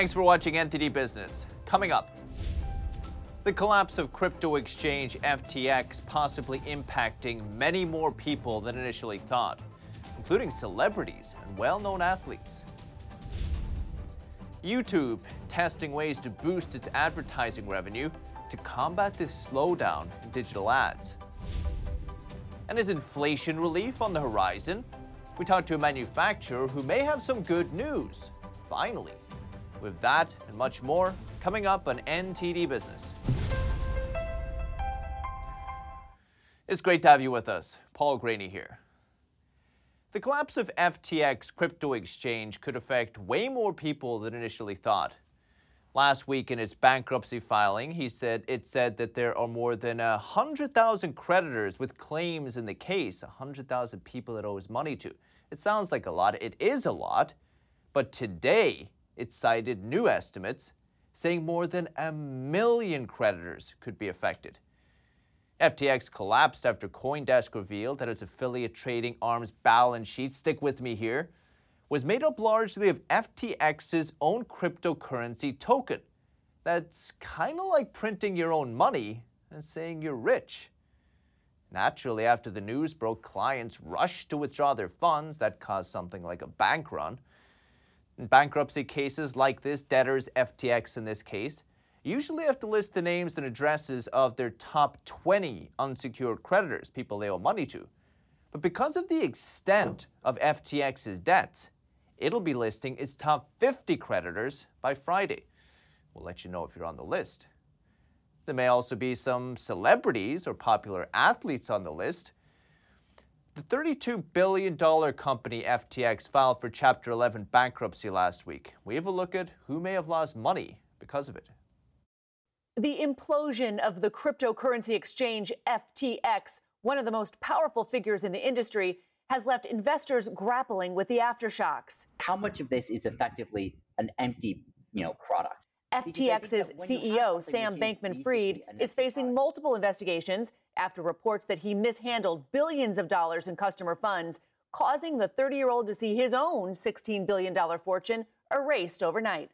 Thanks for watching NTD Business. Coming up, the collapse of crypto exchange FTX possibly impacting many more people than initially thought, including celebrities and well known athletes. YouTube testing ways to boost its advertising revenue to combat this slowdown in digital ads. And is inflation relief on the horizon? We talked to a manufacturer who may have some good news. Finally. With that and much more coming up on NTD Business. It's great to have you with us. Paul Greaney here. The collapse of FTX crypto exchange could affect way more people than initially thought. Last week in its bankruptcy filing, he said it said that there are more than 100,000 creditors with claims in the case, 100,000 people it owes money to. It sounds like a lot. It is a lot. But today, it cited new estimates saying more than a million creditors could be affected. FTX collapsed after Coindesk revealed that its affiliate trading arm's balance sheet, stick with me here, was made up largely of FTX's own cryptocurrency token. That's kind of like printing your own money and saying you're rich. Naturally, after the news broke, clients rushed to withdraw their funds. That caused something like a bank run. In bankruptcy cases like this, debtors, FTX in this case, usually have to list the names and addresses of their top 20 unsecured creditors, people they owe money to. But because of the extent of FTX's debts, it'll be listing its top 50 creditors by Friday. We'll let you know if you're on the list. There may also be some celebrities or popular athletes on the list. The $32 billion company FTX filed for Chapter 11 bankruptcy last week. We have a look at who may have lost money because of it. The implosion of the cryptocurrency exchange FTX, one of the most powerful figures in the industry, has left investors grappling with the aftershocks. How much of this is effectively an empty, you know, product? FTX's CEO, Sam Bankman Fried, is facing multiple investigations after reports that he mishandled billions of dollars in customer funds, causing the 30 year old to see his own $16 billion fortune erased overnight.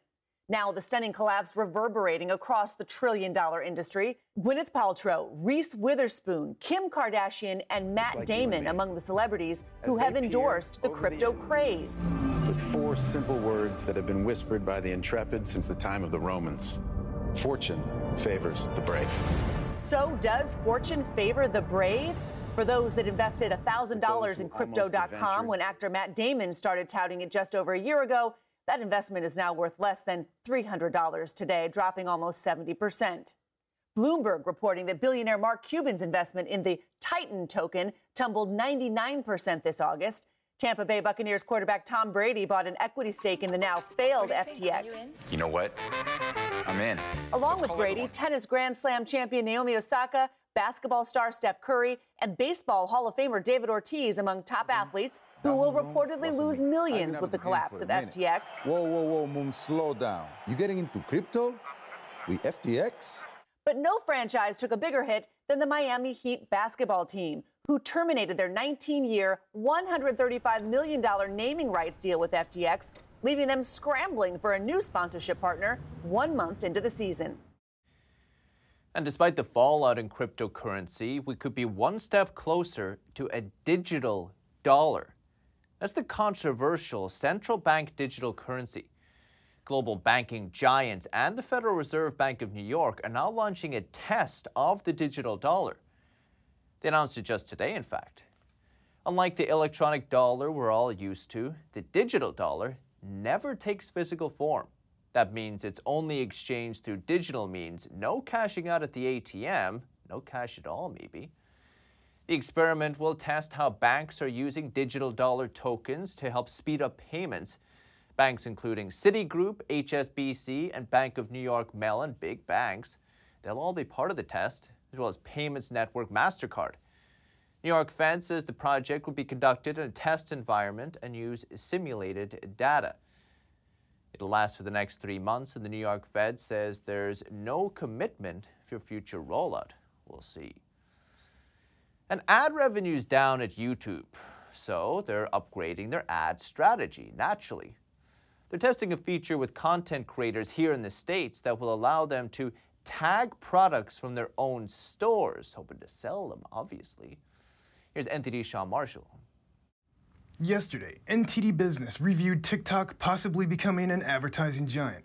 Now, the stunning collapse reverberating across the trillion dollar industry. Gwyneth Paltrow, Reese Witherspoon, Kim Kardashian, and Matt like Damon among the celebrities who have endorsed the crypto the craze. With four simple words that have been whispered by the intrepid since the time of the Romans Fortune favors the brave. So, does fortune favor the brave? For those that invested $1,000 in crypto.com when actor Matt Damon started touting it just over a year ago, that investment is now worth less than $300 today, dropping almost 70%. Bloomberg reporting that billionaire Mark Cuban's investment in the Titan token tumbled 99% this August. Tampa Bay Buccaneers quarterback Tom Brady bought an equity stake in the now failed FTX. You know what? I'm in. Along with Brady, tennis Grand Slam champion Naomi Osaka, basketball star Steph Curry, and baseball Hall of Famer David Ortiz among top mm-hmm. athletes who will reportedly lose millions with the collapse of FTX. Whoa, whoa, whoa, Moon, slow down. You getting into crypto? We FTX? But no franchise took a bigger hit than the Miami Heat basketball team, who terminated their 19 year, $135 million naming rights deal with FTX, leaving them scrambling for a new sponsorship partner one month into the season. And despite the fallout in cryptocurrency, we could be one step closer to a digital dollar. That's the controversial central bank digital currency. Global banking giants and the Federal Reserve Bank of New York are now launching a test of the digital dollar. They announced it just today, in fact. Unlike the electronic dollar we're all used to, the digital dollar never takes physical form. That means it's only exchanged through digital means, no cashing out at the ATM, no cash at all, maybe. The experiment will test how banks are using digital dollar tokens to help speed up payments. Banks including Citigroup, HSBC, and Bank of New York Mellon, big banks, they'll all be part of the test, as well as payments network MasterCard. New York Fed says the project will be conducted in a test environment and use simulated data. It'll last for the next three months, and the New York Fed says there's no commitment for future rollout. We'll see. And ad revenue's down at YouTube, so they're upgrading their ad strategy naturally. They're testing a feature with content creators here in the States that will allow them to tag products from their own stores, hoping to sell them, obviously. Here's NTD Sean Marshall. Yesterday, NTD Business reviewed TikTok possibly becoming an advertising giant.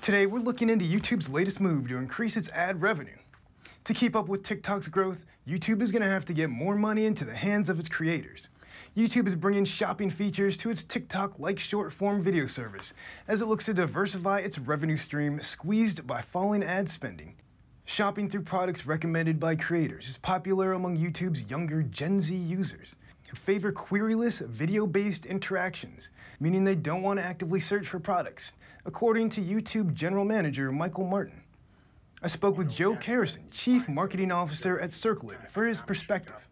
Today, we're looking into YouTube's latest move to increase its ad revenue. To keep up with TikTok's growth, YouTube is going to have to get more money into the hands of its creators. YouTube is bringing shopping features to its TikTok like short form video service as it looks to diversify its revenue stream squeezed by falling ad spending. Shopping through products recommended by creators is popular among YouTube's younger Gen Z users who favor queryless, video based interactions, meaning they don't want to actively search for products, according to YouTube General Manager Michael Martin. I spoke with Joe Carrison, Chief Marketing Officer at Circlid, for his perspective.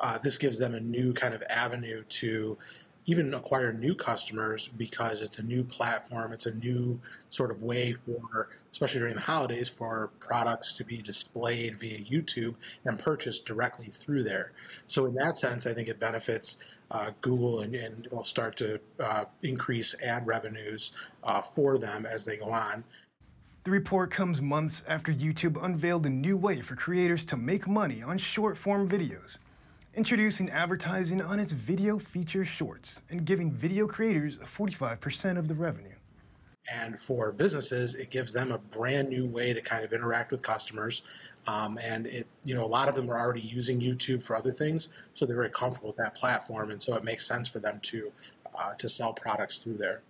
Uh, this gives them a new kind of avenue to even acquire new customers because it's a new platform. It's a new sort of way for, especially during the holidays, for products to be displayed via YouTube and purchased directly through there. So, in that sense, I think it benefits uh, Google and, and, will start to uh, increase ad revenues uh, for them as they go on. The report comes months after YouTube unveiled a new way for creators to make money on short form videos introducing advertising on its video feature shorts and giving video creators 45% of the revenue. And for businesses, it gives them a brand new way to kind of interact with customers. Um, and it, you know, a lot of them are already using YouTube for other things, so they're very comfortable with that platform, and so it makes sense for them to uh, to sell products through there.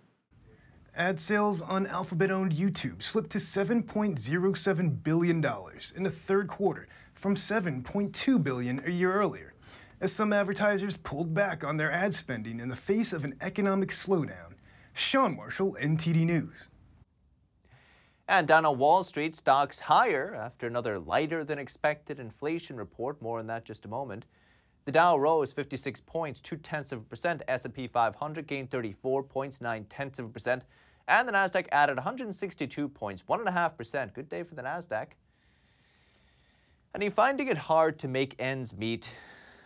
Ad sales on Alphabet-owned YouTube slipped to 7.07 billion dollars in the third quarter, from 7.2 billion a year earlier as some advertisers pulled back on their ad spending in the face of an economic slowdown. Sean Marshall, NTD News. And down on Wall Street, stocks higher after another lighter than expected inflation report. More on that just a moment. The Dow rose 56 points, two tenths of a percent. S&P 500 gained 34 points, nine tenths of a percent, and the Nasdaq added 162 points, one and a half percent. Good day for the Nasdaq. And are you finding it hard to make ends meet?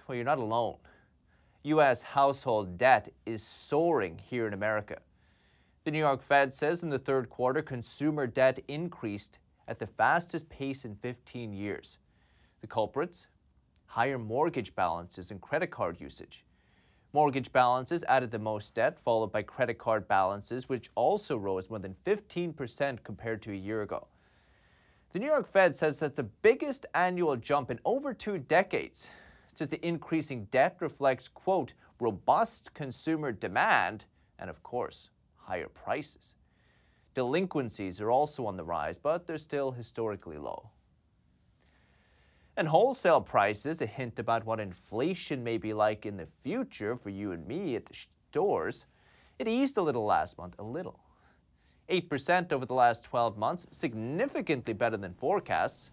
Well, you're not alone. U.S. household debt is soaring here in America. The New York Fed says in the third quarter, consumer debt increased at the fastest pace in 15 years. The culprits? Higher mortgage balances and credit card usage. Mortgage balances added the most debt, followed by credit card balances, which also rose more than 15% compared to a year ago. The New York Fed says that's the biggest annual jump in over two decades. It says the increasing debt reflects, quote, robust consumer demand and, of course, higher prices. Delinquencies are also on the rise, but they're still historically low. And wholesale prices, a hint about what inflation may be like in the future for you and me at the stores, it eased a little last month, a little. 8% over the last 12 months, significantly better than forecasts.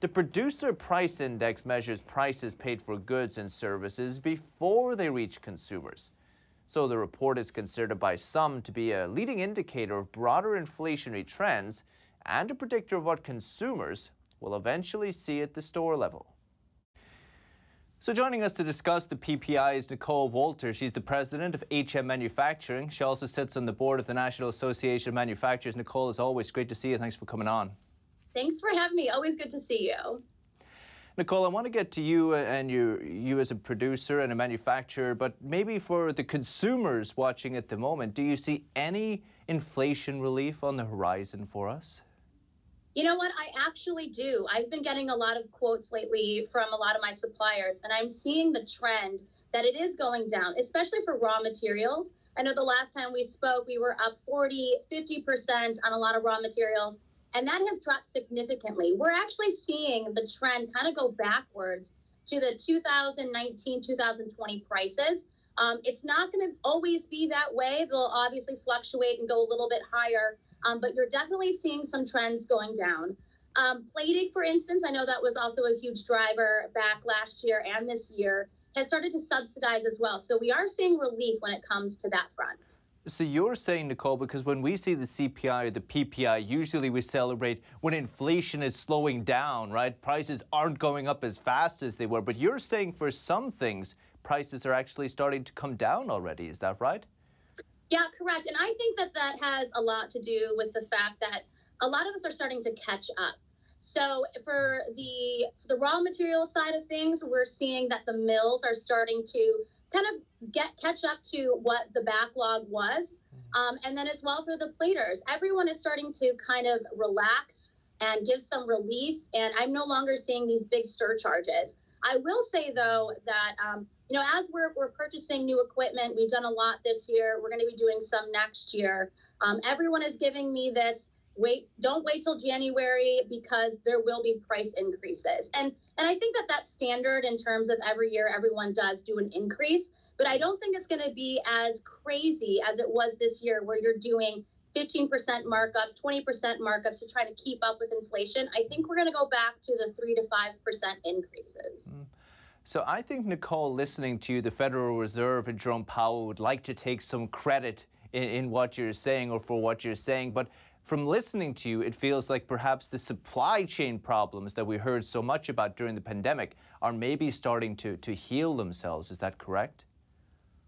The Producer Price Index measures prices paid for goods and services before they reach consumers. So the report is considered by some to be a leading indicator of broader inflationary trends and a predictor of what consumers will eventually see at the store level. So joining us to discuss the PPI is Nicole Wolter. She's the president of HM Manufacturing. She also sits on the board of the National Association of Manufacturers. Nicole, as always, great to see you. Thanks for coming on. Thanks for having me. Always good to see you. Nicole, I want to get to you and you, you as a producer and a manufacturer, but maybe for the consumers watching at the moment, do you see any inflation relief on the horizon for us? You know what? I actually do. I've been getting a lot of quotes lately from a lot of my suppliers, and I'm seeing the trend that it is going down, especially for raw materials. I know the last time we spoke, we were up 40, 50% on a lot of raw materials and that has dropped significantly. We're actually seeing the trend kind of go backwards to the 2019 2020 prices. Um, it's not going to always be that way. They'll obviously fluctuate and go a little bit higher, um, but you're definitely seeing some trends going down. Um, plating, for instance, I know that was also a huge driver back last year and this year, has started to subsidize as well. So we are seeing relief when it comes to that front. So you're saying, Nicole, because when we see the CPI or the PPI, usually we celebrate when inflation is slowing down, right? Prices aren't going up as fast as they were. But you're saying for some things, prices are actually starting to come down already. Is that right? Yeah, correct. And I think that that has a lot to do with the fact that a lot of us are starting to catch up. So for the the raw material side of things, we're seeing that the mills are starting to kind of get catch up to what the backlog was. Um, and then as well for the platers, everyone is starting to kind of relax and give some relief. And I'm no longer seeing these big surcharges. I will say though that um, you know as we're we're purchasing new equipment, we've done a lot this year. We're going to be doing some next year. Um, everyone is giving me this wait don't wait till january because there will be price increases and and i think that that's standard in terms of every year everyone does do an increase but i don't think it's going to be as crazy as it was this year where you're doing 15% markups 20% markups to try to keep up with inflation i think we're going to go back to the 3 to 5% increases mm. So I think, Nicole, listening to you, the Federal Reserve and Jerome Powell would like to take some credit in, in, what you're saying or for what you're saying. But from listening to you, it feels like perhaps the supply chain problems that we heard so much about during the pandemic are maybe starting to, to heal themselves. Is that correct?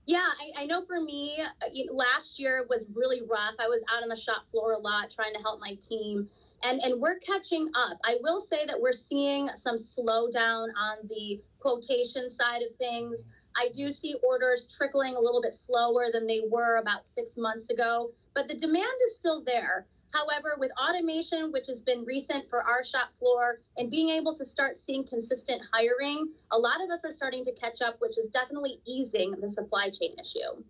Yeah, I, I know for me, uh, last year was really rough. I was out on the shop floor a lot trying to help my team. And, and we're catching up. I will say that we're seeing some slowdown on the quotation side of things. I do see orders trickling a little bit slower than they were about six months ago, but the demand is still there. However, with automation, which has been recent for our shop floor, and being able to start seeing consistent hiring, a lot of us are starting to catch up, which is definitely easing the supply chain issue.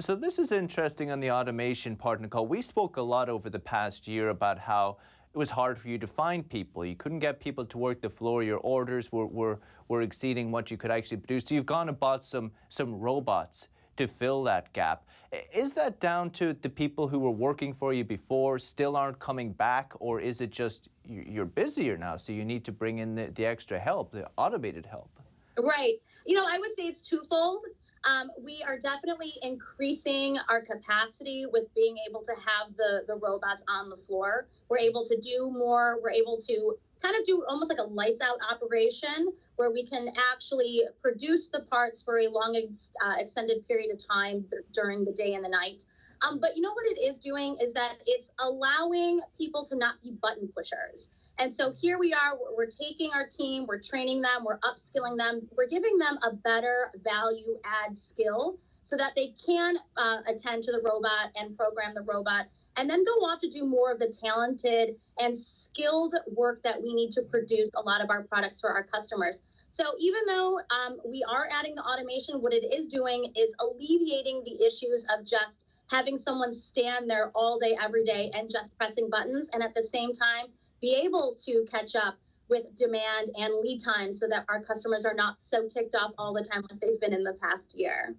So this is interesting on the automation part, Nicole. We spoke a lot over the past year about how it was hard for you to find people. You couldn't get people to work the floor. Your orders were, were, were exceeding what you could actually produce. So you've gone and bought some, some robots to fill that gap. Is that down to the people who were working for you before still aren't coming back, or is it just you're busier now, so you need to bring in the, the extra help, the automated help? Right. You know, I would say it's twofold. Um, we are definitely increasing our capacity with being able to have the the robots on the floor. We're able to do more. We're able to kind of do almost like a lights out operation where we can actually produce the parts for a long ex- uh, extended period of time during the day and the night. Um, but you know what it is doing is that it's allowing people to not be button pushers. And so here we are, we're taking our team, we're training them, we're upskilling them, we're giving them a better value add skill so that they can uh, attend to the robot and program the robot and then go off to do more of the talented and skilled work that we need to produce a lot of our products for our customers. So even though um, we are adding the automation, what it is doing is alleviating the issues of just having someone stand there all day, every day, and just pressing buttons, and at the same time be able to catch up with demand and lead time so that our customers are not so ticked off all the time like they've been in the past year.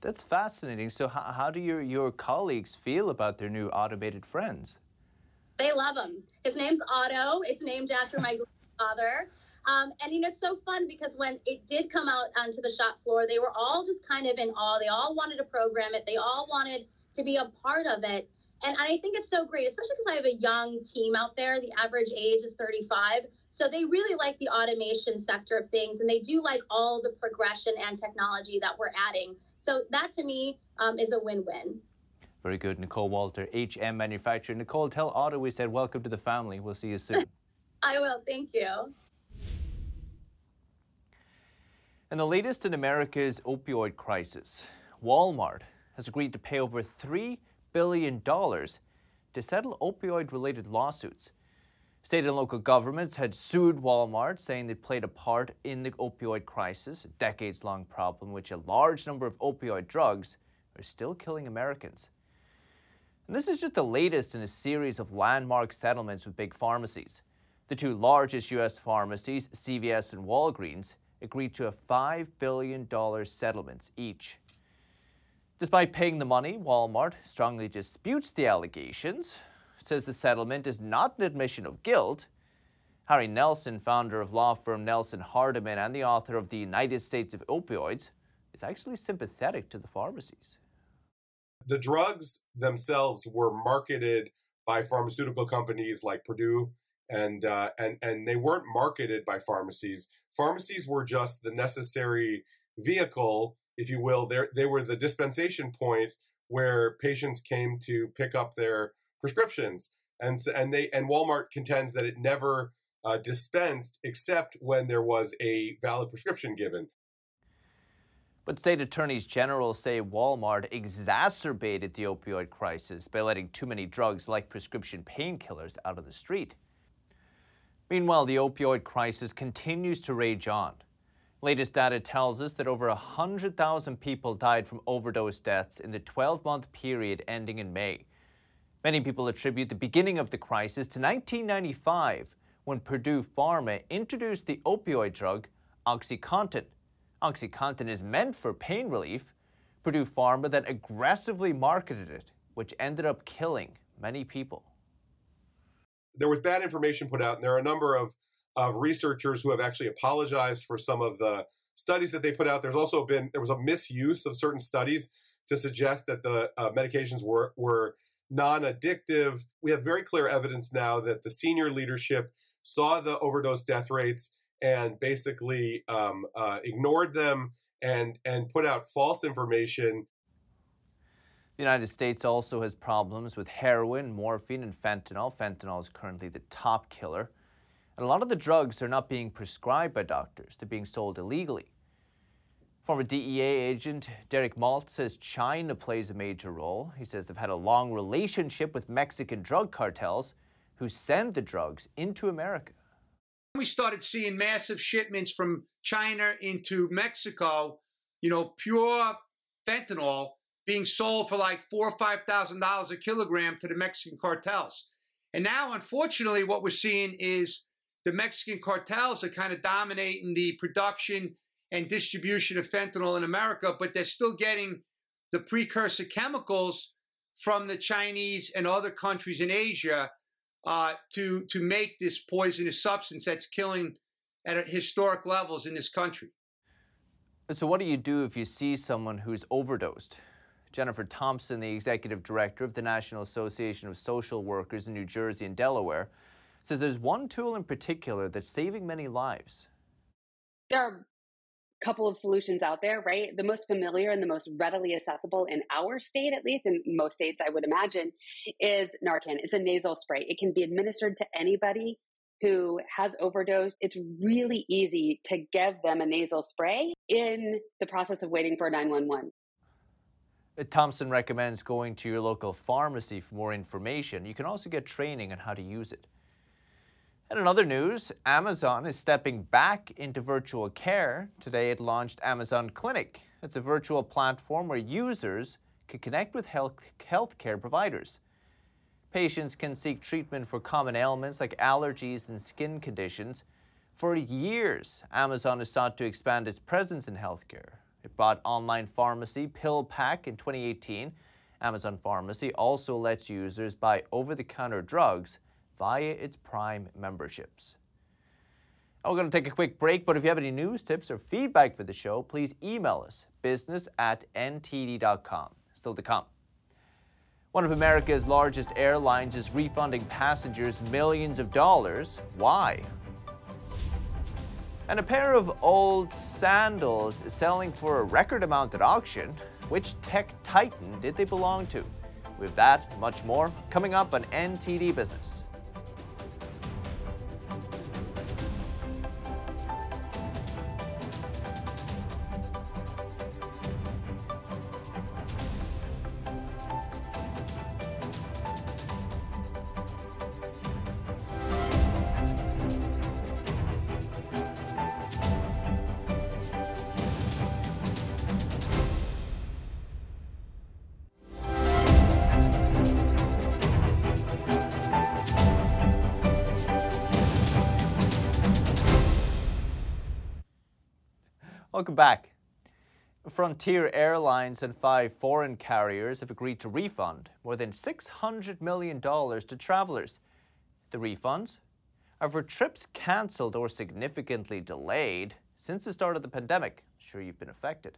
That's fascinating. So, how, how do your, your colleagues feel about their new automated friends? They love him. His name's Otto. It's named after my grandfather. Um, and you know, it's so fun because when it did come out onto the shop floor, they were all just kind of in awe. They all wanted to program it. They all wanted to be a part of it. And I think it's so great, especially because I have a young team out there. The average age is 35. So they really like the automation sector of things, and they do like all the progression and technology that we're adding. So that to me um, is a win-win. Very good, Nicole Wolter, HM Manufacturer. Nicole, tell Otto we said welcome to the family. We'll see you soon. I will. Thank you. And the latest in America's opioid crisis, Walmart has agreed to pay over $3 billion to settle opioid related lawsuits. State and local governments had sued Walmart, saying they played a part in the opioid crisis, a decades long problem which a large number of opioid drugs are still killing Americans. And this is just the latest in a series of landmark settlements with big pharmacies. The two largest U.S. pharmacies, CVS and Walgreens, agreed to a $5 billion settlement each. Despite paying the money, Walmart strongly disputes the allegations, says the settlement is not an admission of guilt. Harry Nelson, founder of law firm Nelson Hardiman and the author of The United States of Opioids, is actually sympathetic to the pharmacies. The drugs themselves were marketed by pharmaceutical companies like Purdue, and uh, and and they weren't marketed by pharmacies. Pharmacies were just the necessary vehicle, if you will. They they were the dispensation point where patients came to pick up their prescriptions, and and they and Walmart contends that it never uh, dispensed except when there was a valid prescription given. But state attorneys general say Walmart exacerbated the opioid crisis by letting too many drugs like prescription painkillers out of the street. Meanwhile, the opioid crisis continues to rage on. Latest data tells us that over 100,000 people died from overdose deaths in the 12 month period ending in May. Many people attribute the beginning of the crisis to 1995 when Purdue Pharma introduced the opioid drug OxyContin. OxyContin is meant for pain relief. Purdue Pharma then aggressively marketed it, which ended up killing many people. There was bad information put out, and there are a number of of researchers who have actually apologized for some of the studies that they put out. There's also been there was a misuse of certain studies to suggest that the uh, medications were were non-addictive. We have very clear evidence now that the senior leadership saw the overdose death rates and basically um, uh, ignored them and and put out false information. The United States also has problems with heroin, morphine, and fentanyl. Fentanyl is currently the top killer. And a lot of the drugs are not being prescribed by doctors, they're being sold illegally. Former DEA agent Derek Maltz says China plays a major role. He says they've had a long relationship with Mexican drug cartels who send the drugs into America. We started seeing massive shipments from China into Mexico, you know, pure fentanyl being sold for like four or five thousand dollars a kilogram to the Mexican cartels. And now, unfortunately, what we're seeing is the Mexican cartels are kind of dominating the production and distribution of fentanyl in America, but they're still getting the precursor chemicals from the Chinese and other countries in Asia uh, to to make this poisonous substance that's killing at historic levels in this country. So, what do you do if you see someone who's overdosed? Jennifer Thompson, the executive director of the National Association of Social Workers in New Jersey and Delaware, says there's one tool in particular that's saving many lives. There are a couple of solutions out there, right? The most familiar and the most readily accessible in our state, at least in most states, I would imagine, is Narcan. It's a nasal spray. It can be administered to anybody who has overdosed. It's really easy to give them a nasal spray in the process of waiting for 911. Uh, Thompson recommends going to your local pharmacy for more information. You can also get training on how to use it. And in other news, Amazon is stepping back into virtual care. Today it launched Amazon Clinic. It's a virtual platform where users can connect with health healthcare providers. Patients can seek treatment for common ailments like allergies and skin conditions. For years, Amazon has sought to expand its presence in healthcare. It bought online pharmacy PillPack in 2018. Amazon Pharmacy also lets users buy over the counter drugs via its Prime memberships. Now we're going to take a quick break, but if you have any news, tips, or feedback for the show, please email us business at ntd.com. Still to come. One of America's largest airlines is refunding passengers millions of dollars. Why? And a pair of old sandals is selling for a record amount at auction. Which tech titan did they belong to? With that, much more, coming up on NTD Business. Frontier Airlines and five foreign carriers have agreed to refund more than $600 million to travelers. The refunds are for trips cancelled or significantly delayed since the start of the pandemic. I'm sure you've been affected.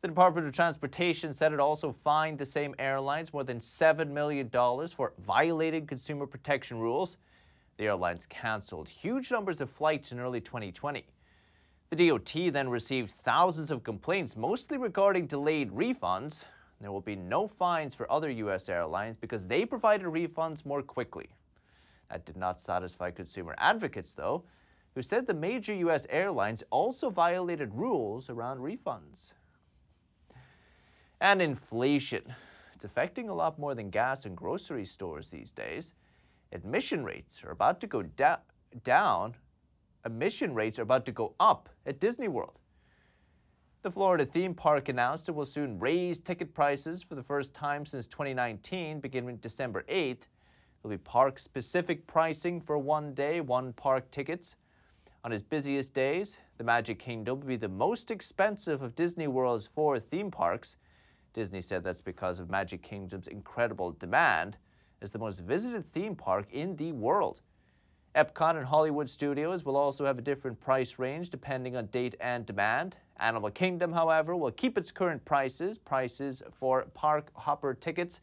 The Department of Transportation said it also fined the same airlines more than $7 million for violating consumer protection rules. The airlines canceled huge numbers of flights in early 2020. The DOT then received thousands of complaints, mostly regarding delayed refunds. There will be no fines for other U.S. airlines because they provided refunds more quickly. That did not satisfy consumer advocates, though, who said the major U.S. airlines also violated rules around refunds. And inflation. It's affecting a lot more than gas and grocery stores these days. Admission rates are about to go da- down. Admission rates are about to go up at Disney World. The Florida theme park announced it will soon raise ticket prices for the first time since 2019, beginning December 8th. There'll be park specific pricing for one day, one park tickets. On its busiest days, the Magic Kingdom will be the most expensive of Disney World's four theme parks. Disney said that's because of Magic Kingdom's incredible demand as the most visited theme park in the world. Epcot and Hollywood Studios will also have a different price range depending on date and demand. Animal Kingdom, however, will keep its current prices, prices for park hopper tickets,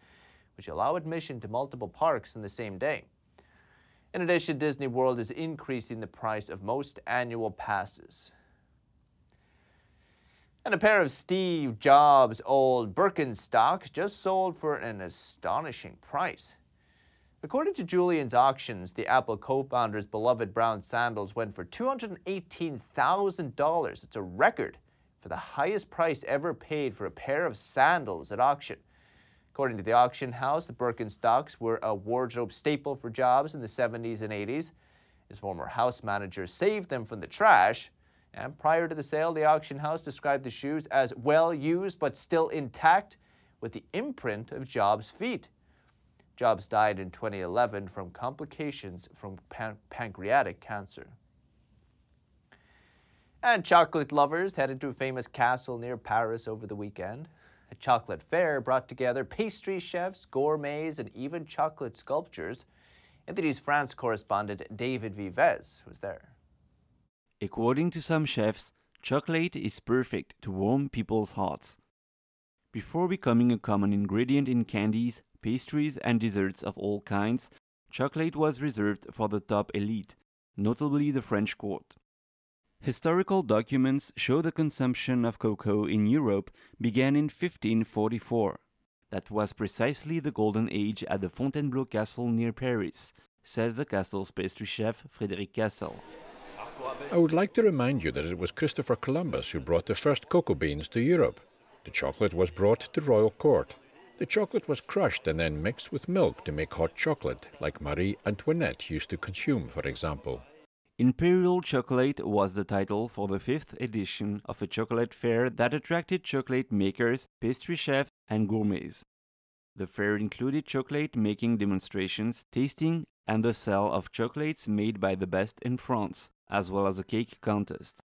which allow admission to multiple parks in the same day. In addition, Disney World is increasing the price of most annual passes. And a pair of Steve Jobs' old Birkenstocks just sold for an astonishing price. According to Julien's Auctions, the Apple co founder's beloved brown sandals went for $218,000. It's a record for the highest price ever paid for a pair of sandals at auction. According to the auction house, the Birkenstocks were a wardrobe staple for Jobs in the 70s and 80s. His former house manager saved them from the trash. And prior to the sale, the auction house described the shoes as well used but still intact with the imprint of Jobs' feet. Jobs died in 2011 from complications from pan- pancreatic cancer. And chocolate lovers headed to a famous castle near Paris over the weekend. A chocolate fair brought together pastry chefs, gourmets, and even chocolate sculptures. NTD's France correspondent David Vives was there. According to some chefs, chocolate is perfect to warm people's hearts. Before becoming a common ingredient in candies, pastries, and desserts of all kinds, chocolate was reserved for the top elite, notably the French court. Historical documents show the consumption of cocoa in Europe began in 1544. That was precisely the golden age at the Fontainebleau Castle near Paris, says the castle's pastry chef Frédéric Cassel. I would like to remind you that it was Christopher Columbus who brought the first cocoa beans to Europe. The chocolate was brought to royal court. The chocolate was crushed and then mixed with milk to make hot chocolate, like Marie Antoinette used to consume, for example. Imperial Chocolate was the title for the fifth edition of a chocolate fair that attracted chocolate makers, pastry chefs, and gourmets. The fair included chocolate making demonstrations, tasting, and the sale of chocolates made by the best in France, as well as a cake contest.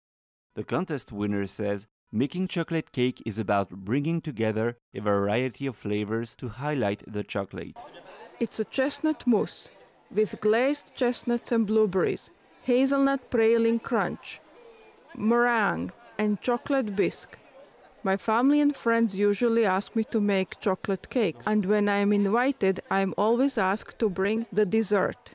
The contest winner says Making chocolate cake is about bringing together a variety of flavors to highlight the chocolate. It's a chestnut mousse with glazed chestnuts and blueberries, hazelnut praline crunch, meringue, and chocolate bisque. My family and friends usually ask me to make chocolate cake, and when I am invited, I am always asked to bring the dessert.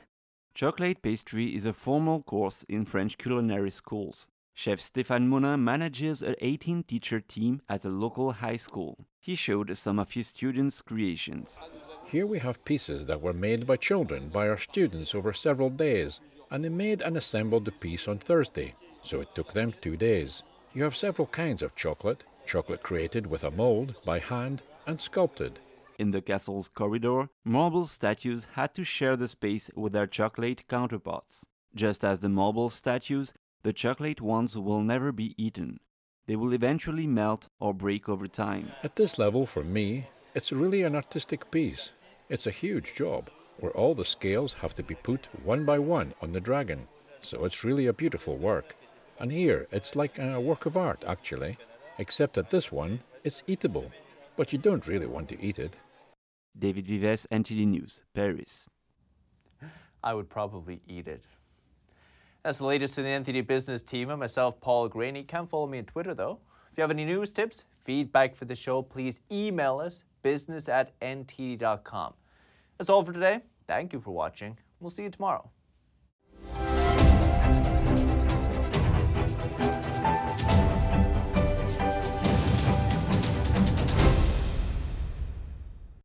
Chocolate pastry is a formal course in French culinary schools. Chef Stéphane Monin manages an 18 teacher team at a local high school. He showed some of his students' creations. Here we have pieces that were made by children, by our students over several days, and they made and assembled the piece on Thursday, so it took them two days. You have several kinds of chocolate chocolate created with a mold, by hand, and sculpted. In the castle's corridor, marble statues had to share the space with their chocolate counterparts. Just as the marble statues, the chocolate ones will never be eaten. They will eventually melt or break over time. At this level, for me, it's really an artistic piece. It's a huge job, where all the scales have to be put one by one on the dragon. So it's really a beautiful work. And here, it's like a work of art, actually, except that this one, it's eatable, but you don't really want to eat it. David Vives, NTD News, Paris. I would probably eat it. That's the latest in the NTD business team and myself, Paul Greaney. You can follow me on Twitter though. If you have any news, tips, feedback for the show, please email us business at ntd.com. That's all for today. Thank you for watching. We'll see you tomorrow.